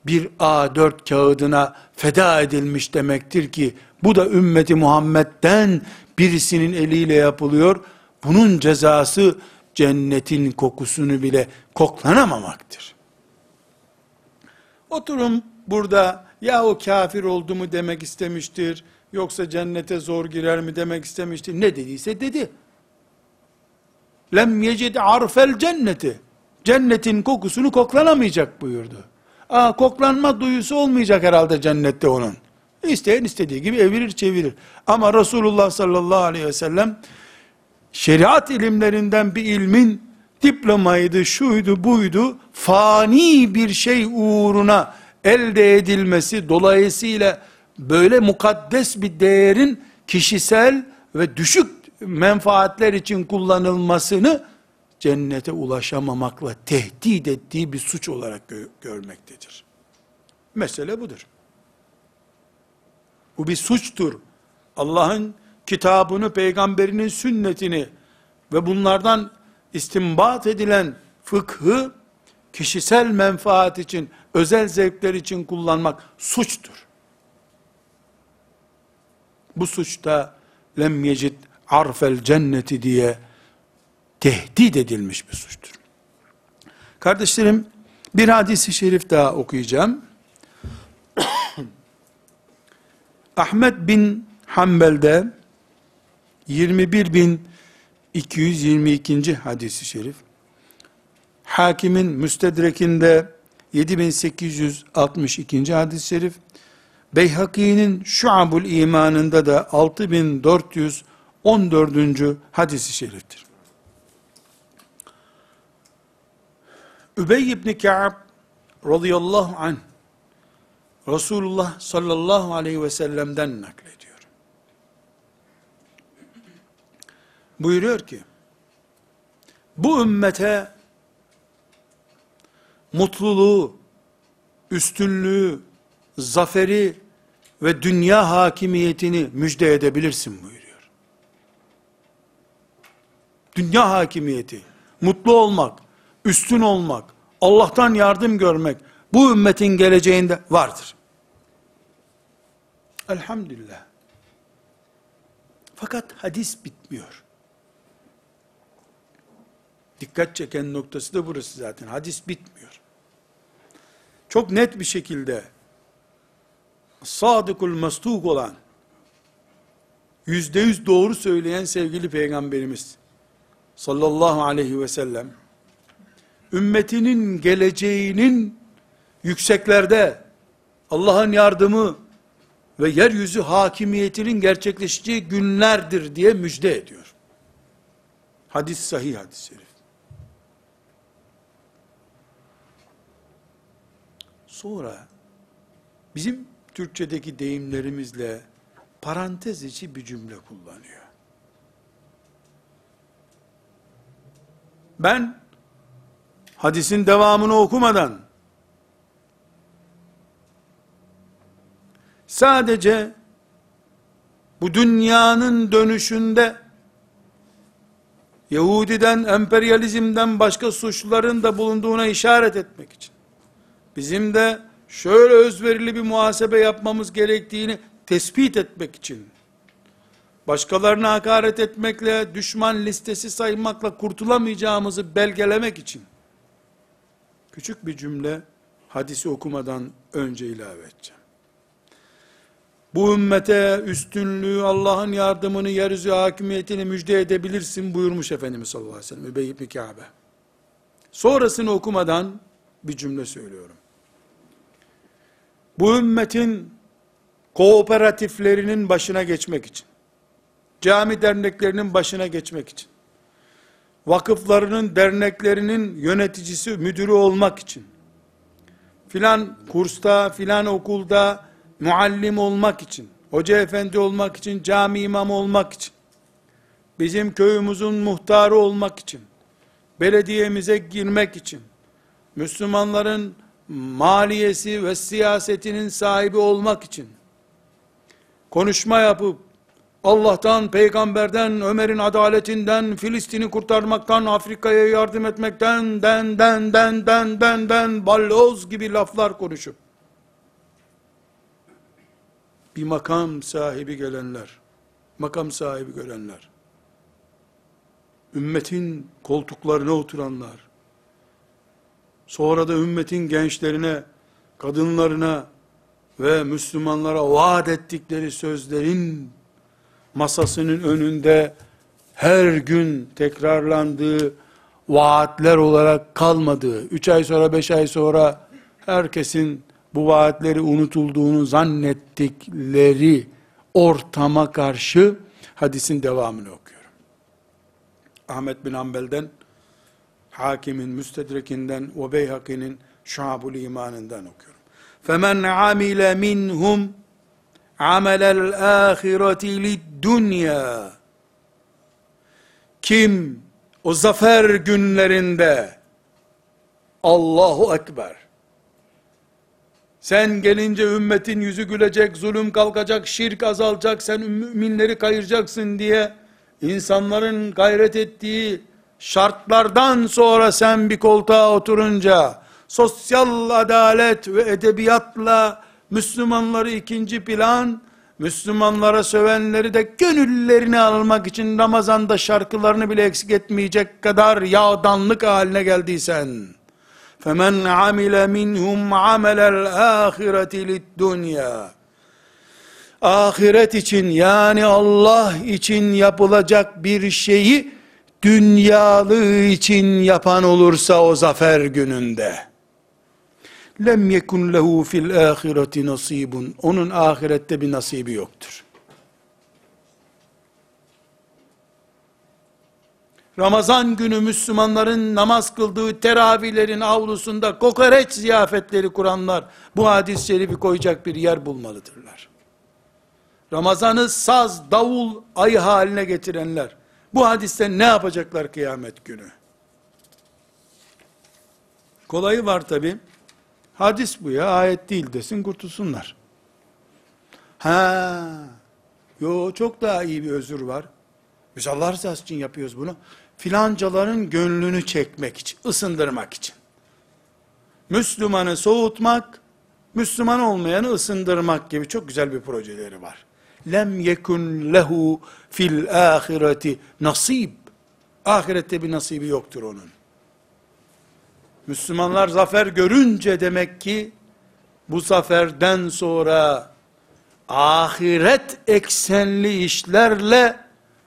bir A4 kağıdına feda edilmiş demektir ki bu da ümmeti Muhammed'den birisinin eliyle yapılıyor. Bunun cezası cennetin kokusunu bile koklanamamaktır. Oturum burada ya o kafir oldu mu demek istemiştir, yoksa cennete zor girer mi demek istemiştir. Ne dediyse dedi lem yecid arfel cenneti. Cennetin kokusunu koklanamayacak buyurdu. Aa, koklanma duyusu olmayacak herhalde cennette onun. İsteyen istediği gibi evirir çevirir. Ama Resulullah sallallahu aleyhi ve sellem şeriat ilimlerinden bir ilmin diplomaydı, şuydu, buydu, fani bir şey uğruna elde edilmesi, dolayısıyla böyle mukaddes bir değerin kişisel ve düşük menfaatler için kullanılmasını cennete ulaşamamakla tehdit ettiği bir suç olarak gö- görmektedir. Mesele budur. Bu bir suçtur. Allah'ın kitabını, peygamberinin sünnetini ve bunlardan istimbat edilen fıkhı kişisel menfaat için, özel zevkler için kullanmak suçtur. Bu suçta lem yecid arfel cenneti diye tehdit edilmiş bir suçtur. Kardeşlerim, bir hadisi şerif daha okuyacağım. Ahmet bin Hanbel'de 21222. hadisi şerif. Hakimin müstedrekinde 7862. hadis-i şerif. Beyhaki'nin Şuabul imanında da 6414. hadisi şeriftir. Übey ibn Ka'b radıyallahu anh Resulullah sallallahu aleyhi ve sellem'den naklediyor. Buyuruyor ki, bu ümmete mutluluğu, üstünlüğü, zaferi ve dünya hakimiyetini müjde edebilirsin buyuruyor. Dünya hakimiyeti, mutlu olmak, üstün olmak, Allah'tan yardım görmek, bu ümmetin geleceğinde vardır. Elhamdülillah. Fakat hadis bitmiyor. Dikkat çeken noktası da burası zaten. Hadis bitmiyor. Çok net bir şekilde sadıkul mastuk olan yüzde yüz doğru söyleyen sevgili peygamberimiz sallallahu aleyhi ve sellem ümmetinin geleceğinin yükseklerde Allah'ın yardımı ve yeryüzü hakimiyetinin gerçekleşeceği günlerdir diye müjde ediyor. Hadis sahih hadis-i şerif. Sonra bizim Türkçedeki deyimlerimizle parantez içi bir cümle kullanıyor. Ben hadisin devamını okumadan sadece bu dünyanın dönüşünde Yahudiden, emperyalizmden başka suçların da bulunduğuna işaret etmek için bizim de şöyle özverili bir muhasebe yapmamız gerektiğini tespit etmek için, başkalarına hakaret etmekle, düşman listesi saymakla kurtulamayacağımızı belgelemek için, küçük bir cümle, hadisi okumadan önce ilave edeceğim. Bu ümmete üstünlüğü, Allah'ın yardımını, yeryüzü hakimiyetini müjde edebilirsin buyurmuş Efendimiz sallallahu aleyhi ve sellem, Übey ibn Kâbe. Sonrasını okumadan bir cümle söylüyorum bu ümmetin kooperatiflerinin başına geçmek için, cami derneklerinin başına geçmek için, vakıflarının, derneklerinin yöneticisi, müdürü olmak için, filan kursta, filan okulda muallim olmak için, hoca efendi olmak için, cami imamı olmak için, bizim köyümüzün muhtarı olmak için, belediyemize girmek için, Müslümanların maliyesi ve siyasetinin sahibi olmak için konuşma yapıp Allah'tan, peygamberden, Ömer'in adaletinden, Filistin'i kurtarmaktan, Afrika'ya yardım etmekten, den, den, den, den, den, den, balloz gibi laflar konuşup, bir makam sahibi gelenler, makam sahibi görenler, ümmetin koltuklarına oturanlar, Sonra da ümmetin gençlerine, kadınlarına ve Müslümanlara vaat ettikleri sözlerin masasının önünde her gün tekrarlandığı vaatler olarak kalmadığı, üç ay sonra, beş ay sonra herkesin bu vaatleri unutulduğunu zannettikleri ortama karşı hadisin devamını okuyorum. Ahmet bin Hanbel'den Hakimin Müstedrekinden ve Beyhaki'nin Şuabul imanından okuyorum. Femen amile minhum amelel ahireti lid dünya kim o zafer günlerinde Allahu Ekber. Sen gelince ümmetin yüzü gülecek, zulüm kalkacak, şirk azalacak, sen müminleri kayıracaksın diye insanların gayret ettiği şartlardan sonra sen bir koltuğa oturunca sosyal adalet ve edebiyatla Müslümanları ikinci plan, Müslümanlara sövenleri de gönüllerini almak için Ramazan'da şarkılarını bile eksik etmeyecek kadar yağdanlık haline geldiysen, فَمَنْ عَمِلَ مِنْهُمْ عَمَلَ الْآخِرَةِ لِلدُّنْيَا Ahiret için yani Allah için yapılacak bir şeyi dünyalığı için yapan olursa o zafer gününde Lem yekun lehu fil ahireti nasibun onun ahirette bir nasibi yoktur. Ramazan günü Müslümanların namaz kıldığı teravihlerin avlusunda kokoreç ziyafetleri kuranlar bu hadis-i şerifi koyacak bir yer bulmalıdırlar. Ramazanı saz, davul, ayı haline getirenler bu hadisten ne yapacaklar kıyamet günü? Kolayı var tabi. Hadis bu ya, ayet değil desin kurtulsunlar. Ha, yo çok daha iyi bir özür var. Biz Allah rızası için yapıyoruz bunu. Filancaların gönlünü çekmek için, ısındırmak için. Müslümanı soğutmak, Müslüman olmayanı ısındırmak gibi çok güzel bir projeleri var. Lem yekun lehu fil ahireti nasib. Ahirette bir nasibi yoktur onun. Müslümanlar zafer görünce demek ki bu zaferden sonra ahiret eksenli işlerle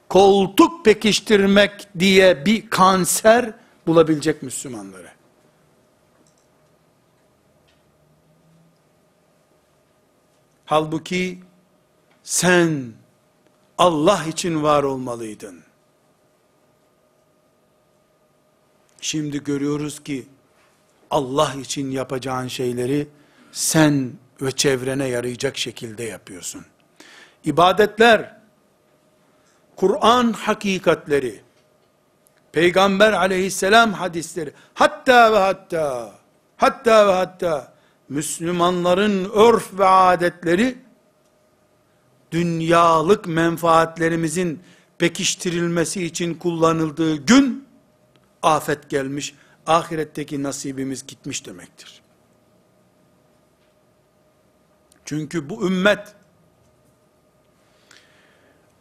koltuk pekiştirmek diye bir kanser bulabilecek Müslümanları. Halbuki sen Allah için var olmalıydın. Şimdi görüyoruz ki Allah için yapacağın şeyleri sen ve çevrene yarayacak şekilde yapıyorsun. İbadetler, Kur'an hakikatleri, Peygamber aleyhisselam hadisleri, hatta ve hatta, hatta ve hatta, Müslümanların örf ve adetleri, dünyalık menfaatlerimizin pekiştirilmesi için kullanıldığı gün, afet gelmiş, ahiretteki nasibimiz gitmiş demektir. Çünkü bu ümmet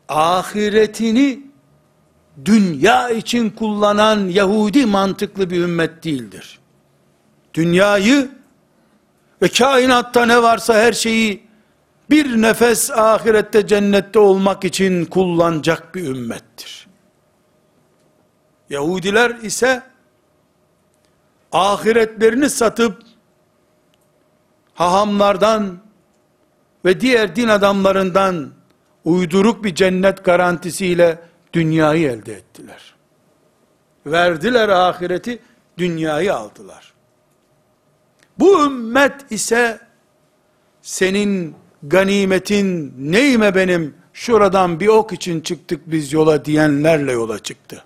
ahiretini dünya için kullanan Yahudi mantıklı bir ümmet değildir. Dünyayı ve kainatta ne varsa her şeyi bir nefes ahirette cennette olmak için kullanacak bir ümmettir. Yahudiler ise ahiretlerini satıp hahamlardan ve diğer din adamlarından uyduruk bir cennet garantisiyle dünyayı elde ettiler. Verdiler ahireti, dünyayı aldılar. Bu ümmet ise senin ganimetin neyime benim şuradan bir ok için çıktık biz yola diyenlerle yola çıktı.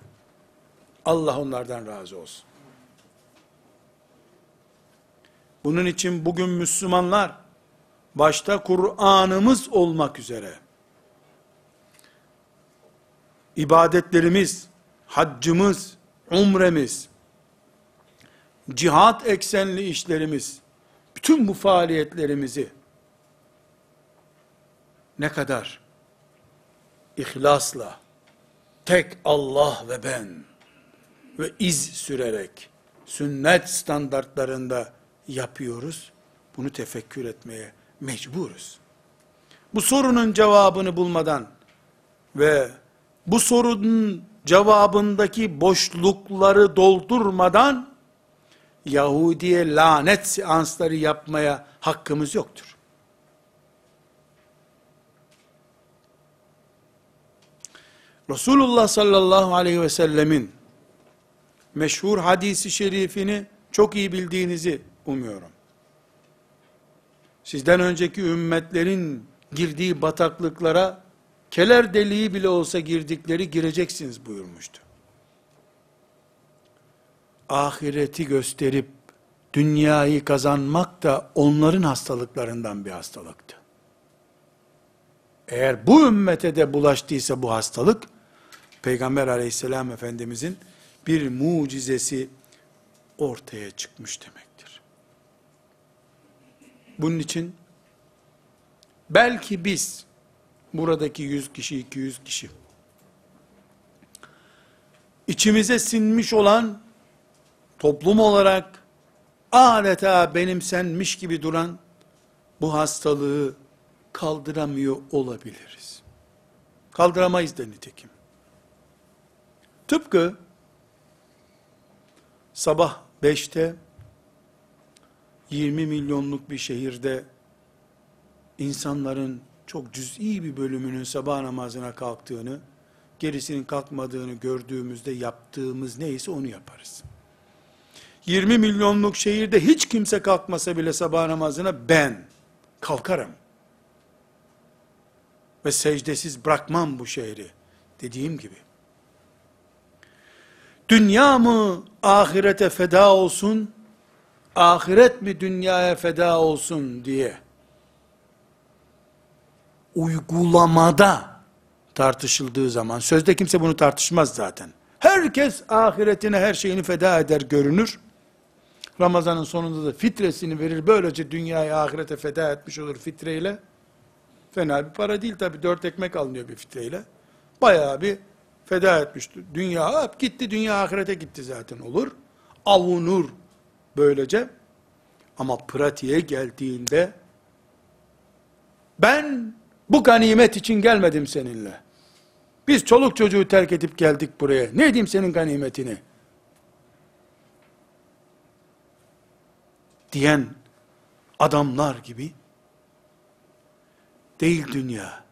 Allah onlardan razı olsun. Bunun için bugün Müslümanlar, başta Kur'an'ımız olmak üzere, ibadetlerimiz, haccımız, umremiz, cihat eksenli işlerimiz, bütün bu faaliyetlerimizi, ne kadar ihlasla, tek Allah ve ben ve iz sürerek, sünnet standartlarında yapıyoruz? Bunu tefekkür etmeye mecburuz. Bu sorunun cevabını bulmadan ve bu sorunun cevabındaki boşlukları doldurmadan Yahudiye lanet seansları yapmaya hakkımız yoktur. Resulullah sallallahu aleyhi ve sellemin meşhur hadisi şerifini çok iyi bildiğinizi umuyorum. Sizden önceki ümmetlerin girdiği bataklıklara keler deliği bile olsa girdikleri gireceksiniz buyurmuştu. Ahireti gösterip dünyayı kazanmak da onların hastalıklarından bir hastalıktı. Eğer bu ümmete de bulaştıysa bu hastalık, Peygamber aleyhisselam efendimizin bir mucizesi ortaya çıkmış demektir. Bunun için belki biz buradaki 100 kişi 200 kişi içimize sinmiş olan toplum olarak adeta benimsenmiş gibi duran bu hastalığı kaldıramıyor olabiliriz. Kaldıramayız da nitekim. Tıpkı sabah 5'te 20 milyonluk bir şehirde insanların çok cüz'i bir bölümünün sabah namazına kalktığını, gerisinin kalkmadığını gördüğümüzde yaptığımız neyse onu yaparız. 20 milyonluk şehirde hiç kimse kalkmasa bile sabah namazına ben kalkarım. Ve secdesiz bırakmam bu şehri. Dediğim gibi. Dünya mı ahirete feda olsun, ahiret mi dünyaya feda olsun diye uygulamada tartışıldığı zaman, sözde kimse bunu tartışmaz zaten. Herkes ahiretine her şeyini feda eder görünür. Ramazanın sonunda da fitresini verir. Böylece dünyayı ahirete feda etmiş olur fitreyle. Fena bir para değil tabi. Dört ekmek alınıyor bir fitreyle. Bayağı bir feda etmişti. Dünya hep gitti. Dünya ahirete gitti zaten olur. Avunur böylece. Ama pratiğe geldiğinde ben bu ganimet için gelmedim seninle. Biz çoluk çocuğu terk edip geldik buraya. Ne edeyim senin ganimetini? diyen adamlar gibi değil dünya.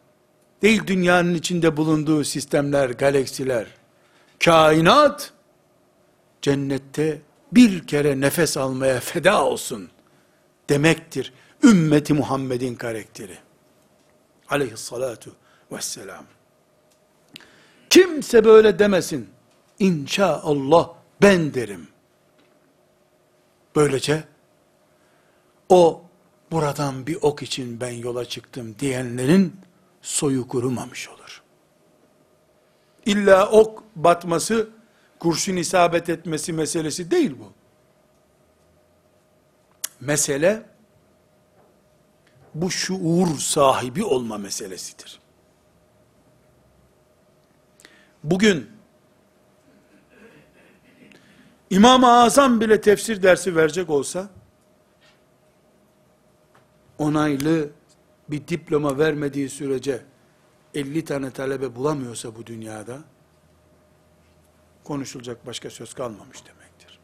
Değil dünyanın içinde bulunduğu sistemler, galaksiler. Kainat cennette bir kere nefes almaya feda olsun demektir. Ümmeti Muhammed'in karakteri. Aleyhissalatu vesselam. Kimse böyle demesin. İnşaallah ben derim. Böylece o buradan bir ok için ben yola çıktım diyenlerin soyu kurumamış olur. İlla ok batması, kurşun isabet etmesi meselesi değil bu. Mesele, bu şuur sahibi olma meselesidir. Bugün, İmam-ı Azam bile tefsir dersi verecek olsa, onaylı bir diploma vermediği sürece 50 tane talebe bulamıyorsa bu dünyada konuşulacak başka söz kalmamış demektir.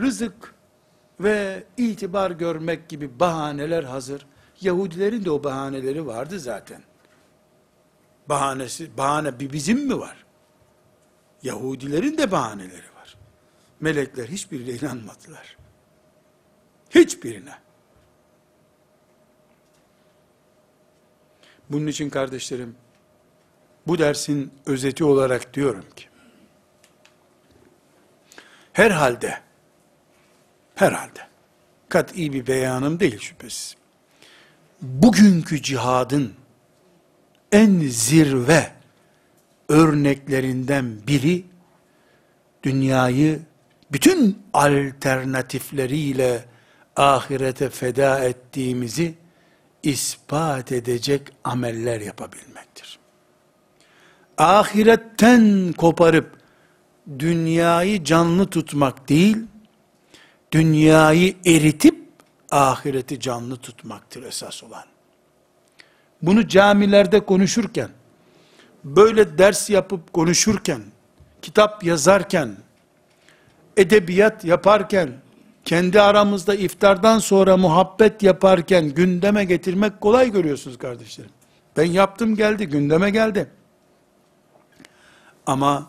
Rızık ve itibar görmek gibi bahaneler hazır. Yahudilerin de o bahaneleri vardı zaten. Bahanesi, bahane bir bizim mi var? Yahudilerin de bahaneleri var. Melekler hiçbirine inanmadılar. Hiçbirine. Bunun için kardeşlerim, bu dersin özeti olarak diyorum ki, herhalde, herhalde, kat iyi bir beyanım değil şüphesiz, bugünkü cihadın en zirve örneklerinden biri, dünyayı bütün alternatifleriyle ahirete feda ettiğimizi ispat edecek ameller yapabilmektir. Ahiretten koparıp dünyayı canlı tutmak değil, dünyayı eritip ahireti canlı tutmaktır esas olan. Bunu camilerde konuşurken, böyle ders yapıp konuşurken, kitap yazarken, edebiyat yaparken, kendi aramızda iftardan sonra muhabbet yaparken gündeme getirmek kolay görüyorsunuz kardeşlerim. Ben yaptım geldi, gündeme geldi. Ama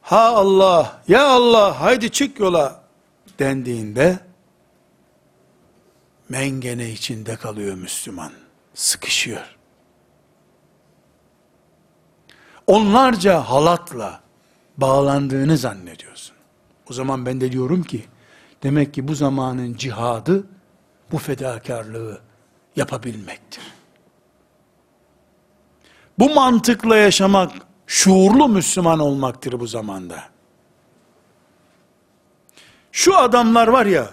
ha Allah, ya Allah haydi çık yola dendiğinde mengene içinde kalıyor Müslüman. Sıkışıyor. Onlarca halatla bağlandığını zannediyorsun. O zaman ben de diyorum ki, demek ki bu zamanın cihadı, bu fedakarlığı yapabilmektir. Bu mantıkla yaşamak, şuurlu Müslüman olmaktır bu zamanda. Şu adamlar var ya,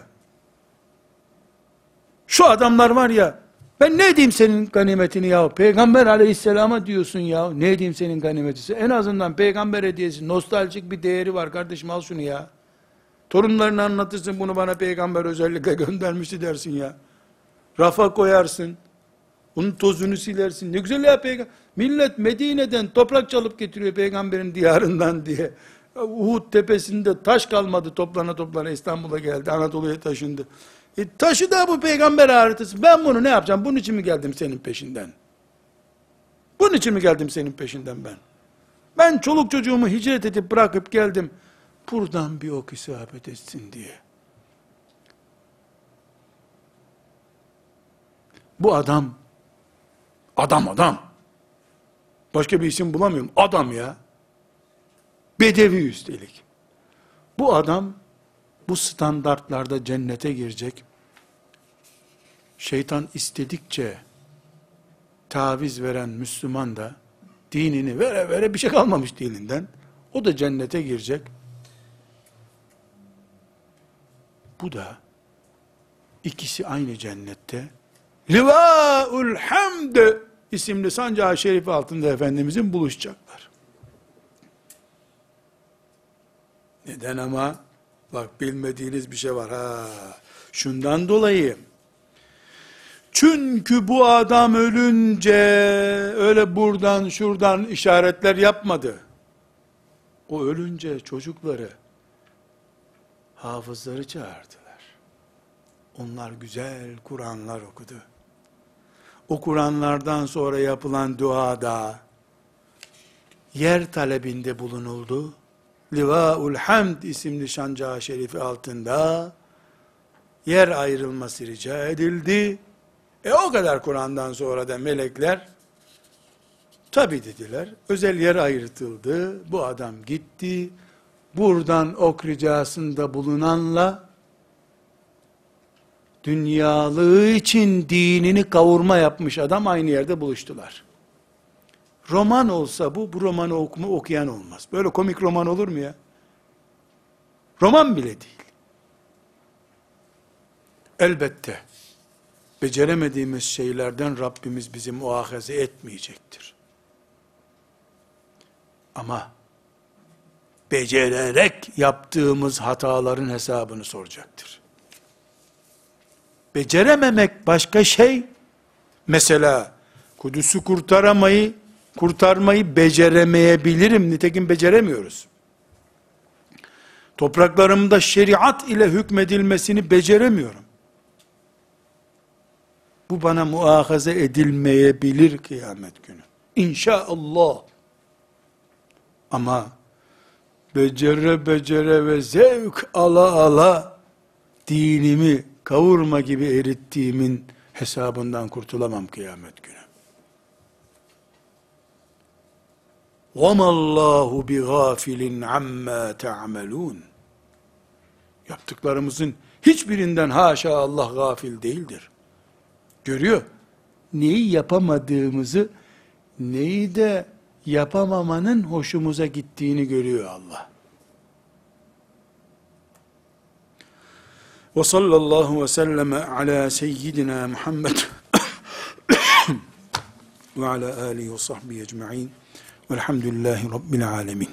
şu adamlar var ya, ben ne diyeyim senin ganimetini ya? Peygamber aleyhisselama diyorsun ya. Ne diyeyim senin ganimetisi? En azından peygamber hediyesi, nostaljik bir değeri var kardeşim al şunu ya. Torunlarını anlatırsın bunu bana peygamber özellikle göndermişti dersin ya. Rafa koyarsın. Onun tozunu silersin. Ne güzel ya peygamber. Millet Medine'den toprak çalıp getiriyor peygamberin diyarından diye. Uhud tepesinde taş kalmadı toplana toplana İstanbul'a geldi. Anadolu'ya taşındı. E, taşı da bu peygamber haritası. Ben bunu ne yapacağım? Bunun için mi geldim senin peşinden? Bunun için mi geldim senin peşinden ben? Ben çoluk çocuğumu hicret edip bırakıp geldim. Buradan bir ok isabet etsin diye. Bu adam, adam adam. Başka bir isim bulamıyorum. Adam ya. Bedevi üstelik. Bu adam bu standartlarda cennete girecek. Şeytan istedikçe taviz veren Müslüman da dinini vere vere bir şey kalmamış dininden. O da cennete girecek. Bu da ikisi aynı cennette. Livaul Hamd isimli sancağı şerif altında Efendimizin buluşacaklar. Neden ama? Bak bilmediğiniz bir şey var ha. Şundan dolayı. Çünkü bu adam ölünce öyle buradan şuradan işaretler yapmadı. O ölünce çocukları hafızları çağırdılar. Onlar güzel Kur'anlar okudu. O Kur'anlardan sonra yapılan duada yer talebinde bulunuldu. Livaul Hamd isimli şancağı şerifi altında yer ayrılması rica edildi. E o kadar Kur'an'dan sonra da melekler tabi dediler. Özel yer ayrıtıldı. Bu adam gitti. Buradan ok ricasında bulunanla dünyalığı için dinini kavurma yapmış adam aynı yerde buluştular. Roman olsa bu, bu romanı okuma, okuyan olmaz. Böyle komik roman olur mu ya? Roman bile değil. Elbette, beceremediğimiz şeylerden Rabbimiz bizi muahaze etmeyecektir. Ama, becererek yaptığımız hataların hesabını soracaktır. Becerememek başka şey, mesela, Kudüs'ü kurtaramayı, kurtarmayı beceremeyebilirim. Nitekim beceremiyoruz. Topraklarımda şeriat ile hükmedilmesini beceremiyorum. Bu bana muahaze edilmeyebilir kıyamet günü. İnşallah. Ama becere becere ve zevk ala ala dinimi kavurma gibi erittiğimin hesabından kurtulamam kıyamet günü. وَمَا اللّٰهُ بِغَافِلٍ عَمَّا تَعْمَلُونَ Yaptıklarımızın hiçbirinden haşa Allah gafil değildir. Görüyor. Neyi yapamadığımızı, neyi de yapamamanın hoşumuza gittiğini görüyor Allah. Ve sallallahu ve selleme ala seyyidina Muhammed ve ala alihi ve sahbihi ecma'in. Velhamdülillahi Rabbil alemin.